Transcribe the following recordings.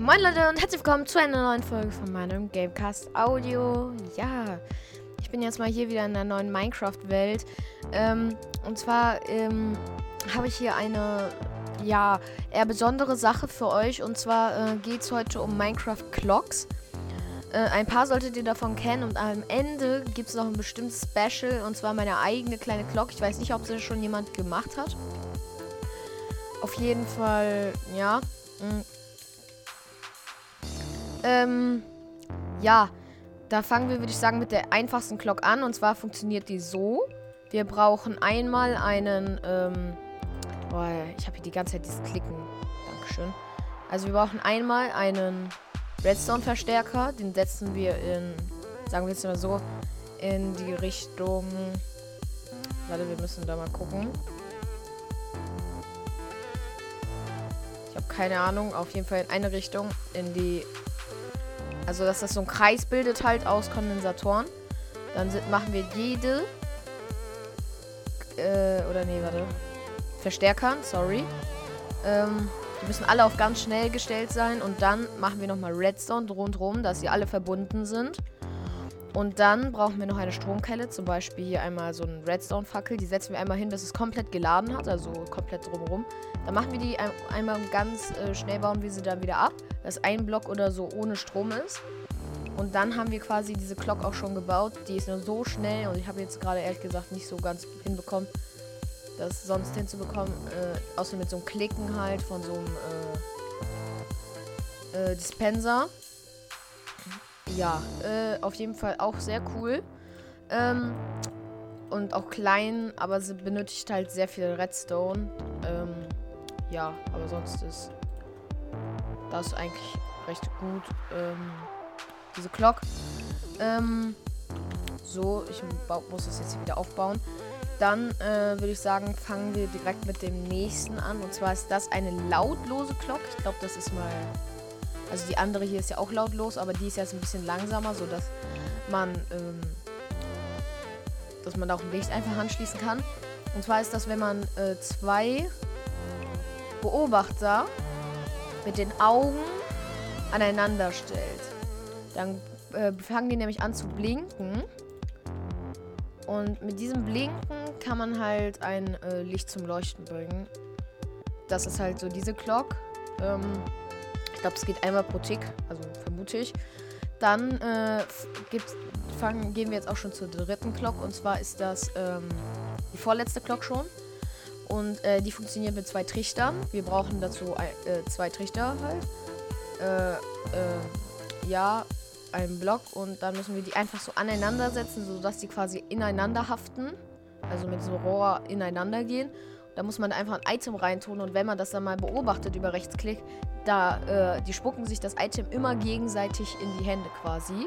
Moin Leute und herzlich willkommen zu einer neuen Folge von meinem Gamecast Audio. Ja, ich bin jetzt mal hier wieder in der neuen Minecraft-Welt. Ähm, und zwar ähm, habe ich hier eine, ja, eher besondere Sache für euch. Und zwar äh, geht es heute um Minecraft Clocks. Äh, ein paar solltet ihr davon kennen und am Ende gibt es noch ein bestimmtes Special und zwar meine eigene kleine Glock. Ich weiß nicht, ob sie schon jemand gemacht hat. Auf jeden Fall, ja. Mh. Ähm, ja, da fangen wir, würde ich sagen, mit der einfachsten Glock an. Und zwar funktioniert die so. Wir brauchen einmal einen, ähm, boah, ich habe hier die ganze Zeit dieses Klicken. Dankeschön. Also wir brauchen einmal einen Redstone-Verstärker. Den setzen wir in, sagen wir jetzt mal so, in die Richtung. Warte, wir müssen da mal gucken. Ich habe keine Ahnung. Auf jeden Fall in eine Richtung. In die. Also, dass das so ein Kreis bildet halt aus Kondensatoren. Dann sind, machen wir jede. Äh, oder nee, warte. Verstärkern, sorry. Ähm, die müssen alle auf ganz schnell gestellt sein. Und dann machen wir nochmal Redstone rundherum, dass sie alle verbunden sind. Und dann brauchen wir noch eine Stromkelle. Zum Beispiel hier einmal so eine Redstone-Fackel. Die setzen wir einmal hin, dass es komplett geladen hat. Also komplett drumherum. Dann machen wir die ein einmal ganz äh, schnell, bauen wir sie dann wieder ab. Dass ein Block oder so ohne Strom ist. Und dann haben wir quasi diese Glock auch schon gebaut. Die ist nur so schnell. Und ich habe jetzt gerade ehrlich gesagt nicht so ganz hinbekommen, das sonst hinzubekommen. Äh, außer mit so einem Klicken halt von so einem äh, äh, Dispenser. Ja, äh, auf jeden Fall auch sehr cool. Ähm, und auch klein, aber sie benötigt halt sehr viel Redstone. Ähm, ja, aber sonst ist das eigentlich recht gut. Ähm, diese Glock. Ähm, so, ich muss das jetzt wieder aufbauen. Dann äh, würde ich sagen, fangen wir direkt mit dem nächsten an. Und zwar ist das eine lautlose Glock. Ich glaube, das ist mal also die andere hier ist ja auch lautlos, aber die ist jetzt ein bisschen langsamer, sodass man, ähm, dass man da auch ein Licht einfach anschließen kann. Und zwar ist das, wenn man äh, zwei Beobachter mit den Augen aneinander stellt. Dann äh, fangen die nämlich an zu blinken. Und mit diesem Blinken kann man halt ein äh, Licht zum Leuchten bringen. Das ist halt so diese Glock. Ähm, ich glaube, es geht einmal pro Tick, also vermute ich. Dann äh, fangen, gehen wir jetzt auch schon zur dritten Glock. Und zwar ist das ähm, die vorletzte Glock schon. Und äh, die funktioniert mit zwei Trichtern. Wir brauchen dazu ein, äh, zwei Trichter halt. Äh, äh, ja, einen Block. Und dann müssen wir die einfach so aneinander setzen, sodass die quasi ineinander haften. Also mit so Rohr ineinander gehen. Da muss man einfach ein Item reintun und wenn man das dann mal beobachtet über Rechtsklick, da, äh, die spucken sich das Item immer gegenseitig in die Hände quasi.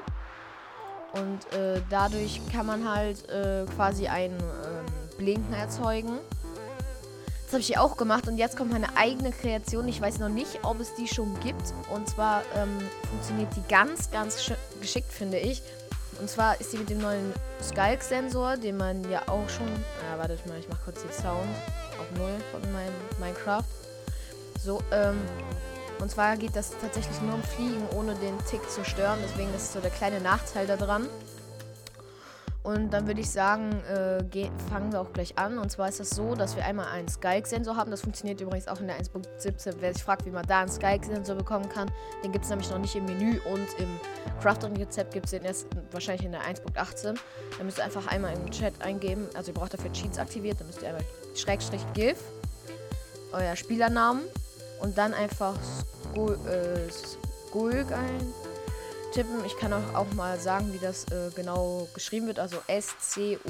Und äh, dadurch kann man halt äh, quasi ein ähm, Blinken erzeugen. Das habe ich hier auch gemacht und jetzt kommt meine eigene Kreation. Ich weiß noch nicht, ob es die schon gibt. Und zwar ähm, funktioniert die ganz, ganz geschickt, finde ich. Und zwar ist die mit dem neuen Skulk-Sensor, den man ja auch schon. Ja, wartet mal, ich mache kurz den Sound auf Null von meinem Minecraft. So, ähm, und zwar geht das tatsächlich nur um Fliegen, ohne den Tick zu stören. Deswegen ist so der kleine Nachteil daran. Und dann würde ich sagen, äh, fangen wir auch gleich an. Und zwar ist das so, dass wir einmal einen Skulk-Sensor haben. Das funktioniert übrigens auch in der 1.17. Wer sich fragt, wie man da einen Skulk-Sensor bekommen kann, den gibt es nämlich noch nicht im Menü. Und im Crafting-Rezept gibt es den erst wahrscheinlich in der 1.18. Da müsst ihr einfach einmal im Chat eingeben. Also ihr braucht dafür Cheats aktiviert. Dann müsst ihr einmal Schrägstrich GIF, euer Spielernamen und dann einfach äh, Skulk eintippen. Ich kann auch, auch mal sagen, wie das äh, genau geschrieben wird. Also S-C-U-L-K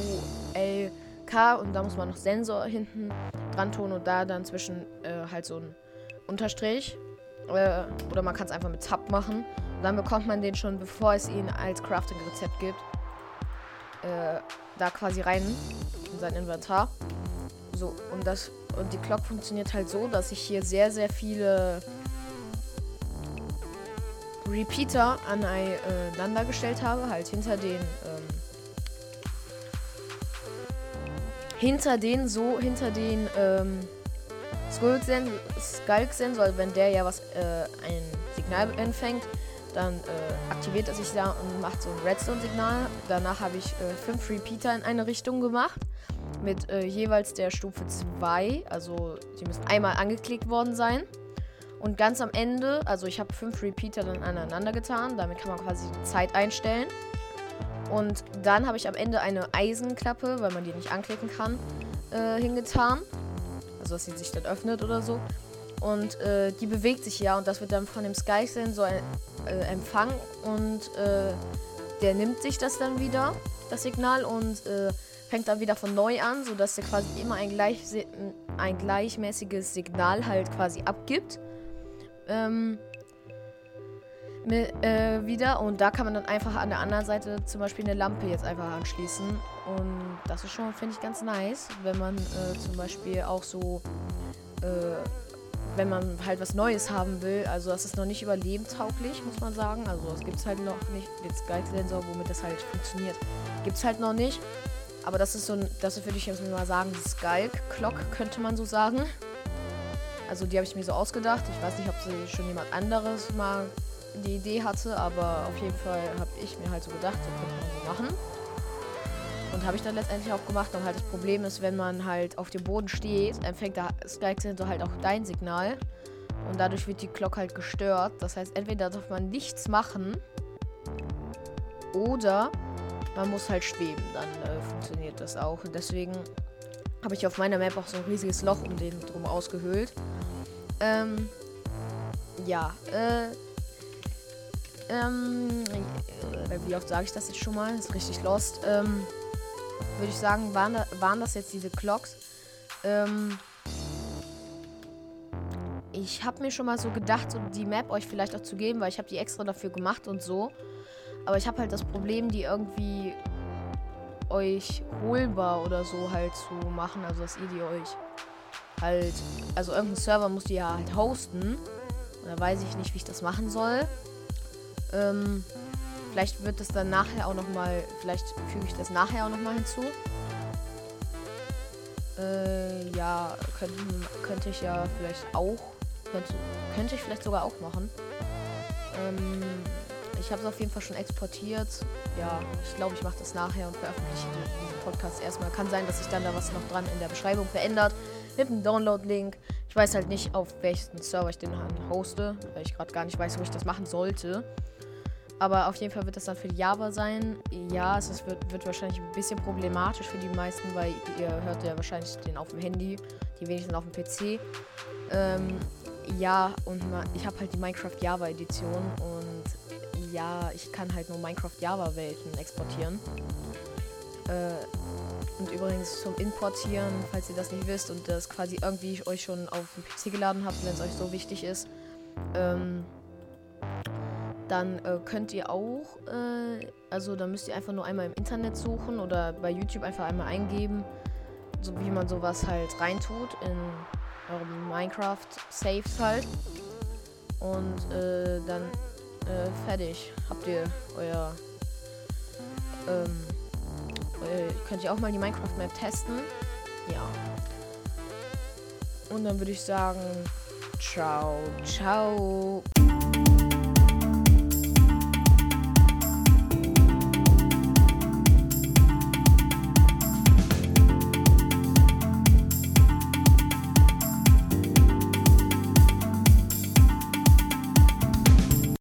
und da muss man noch Sensor hinten dran tun und da dann zwischen äh, halt so ein Unterstrich. Äh, oder man kann es einfach mit Tab machen. Und dann bekommt man den schon, bevor es ihn als Crafting-Rezept gibt, äh, da quasi rein in sein Inventar. So, und das und die Glock funktioniert halt so, dass ich hier sehr, sehr viele Repeater aneinander gestellt habe, halt hinter den ähm, hinter den so hinter den ähm, Skulk-Sensor, wenn der ja was äh, ein Signal empfängt, dann äh, aktiviert er sich da und macht so ein Redstone-Signal. Danach habe ich äh, fünf Repeater in eine Richtung gemacht. Mit äh, jeweils der Stufe 2. Also die müssen einmal angeklickt worden sein. Und ganz am Ende, also ich habe fünf Repeater dann aneinander getan. Damit kann man quasi die Zeit einstellen. Und dann habe ich am Ende eine Eisenklappe, weil man die nicht anklicken kann, äh, hingetan. Also dass sie sich dann öffnet oder so. Und äh, die bewegt sich ja und das wird dann von dem Sky-Sensor äh, empfangen und äh, der nimmt sich das dann wieder, das Signal, und äh, fängt dann wieder von neu an, sodass er quasi immer ein, gleich, ein gleichmäßiges Signal halt quasi abgibt. Ähm, mit, äh, wieder und da kann man dann einfach an der anderen Seite zum Beispiel eine Lampe jetzt einfach anschließen und das ist schon, finde ich, ganz nice, wenn man äh, zum Beispiel auch so äh, wenn man halt was Neues haben will. Also das ist noch nicht überlebenstauglich, muss man sagen. Also es gibt es halt noch nicht. Jetzt Guide-Sensor, womit das halt funktioniert, gibt es halt noch nicht. Aber das ist so ein, das würde ich jetzt mal sagen, die Skulk-Clock könnte man so sagen. Also die habe ich mir so ausgedacht. Ich weiß nicht, ob sie schon jemand anderes mal die Idee hatte, aber auf jeden Fall habe ich mir halt so gedacht, so könnte man so machen. Und habe ich dann letztendlich auch gemacht. Und halt das Problem ist, wenn man halt auf dem Boden steht, empfängt der Sky-Sensor halt auch dein Signal. Und dadurch wird die Glock halt gestört. Das heißt, entweder darf man nichts machen oder man muss halt schweben. Dann äh, funktioniert das auch. Und deswegen habe ich auf meiner Map auch so ein riesiges Loch um den drum ausgehöhlt. Ähm, ja, äh, ähm, äh, wie oft sage ich das jetzt schon mal? Ist richtig lost. Ähm, würde ich sagen, waren, da, waren das jetzt diese Clocks. Ähm, ich habe mir schon mal so gedacht, so die Map euch vielleicht auch zu geben, weil ich habe die extra dafür gemacht und so. Aber ich habe halt das Problem, die irgendwie euch holbar oder so halt zu machen. Also dass ihr die euch halt, also irgendein Server muss die ja halt hosten. Und da weiß ich nicht, wie ich das machen soll. Ähm, Vielleicht wird es dann nachher auch nochmal, vielleicht füge ich das nachher auch nochmal hinzu. Äh, ja, könnte, könnte ich ja vielleicht auch, könnte, könnte ich vielleicht sogar auch machen. Ähm, ich habe es auf jeden Fall schon exportiert. Ja, ich glaube, ich mache das nachher und veröffentliche diesen Podcast erstmal. Kann sein, dass sich dann da was noch dran in der Beschreibung verändert. Mit einem Download-Link. Ich weiß halt nicht, auf welchen Server ich den hoste, weil ich gerade gar nicht weiß, wo ich das machen sollte. Aber auf jeden Fall wird das dann für Java sein. Ja, es wird, wird wahrscheinlich ein bisschen problematisch für die meisten, weil ihr hört ja wahrscheinlich den auf dem Handy, die wenigsten auf dem PC. Ähm, ja, und ich habe halt die Minecraft Java Edition und ja, ich kann halt nur Minecraft Java Welten exportieren. Äh, und übrigens zum Importieren, falls ihr das nicht wisst und das quasi irgendwie euch schon auf dem PC geladen habt, wenn es euch so wichtig ist, ähm, dann äh, könnt ihr auch, äh, also da müsst ihr einfach nur einmal im Internet suchen oder bei YouTube einfach einmal eingeben, so wie man sowas halt reintut in eurem Minecraft Saves halt. Und äh, dann äh, fertig. Habt ihr euer, ähm, euer, könnt ihr auch mal die Minecraft Map testen. Ja. Und dann würde ich sagen, ciao, ciao.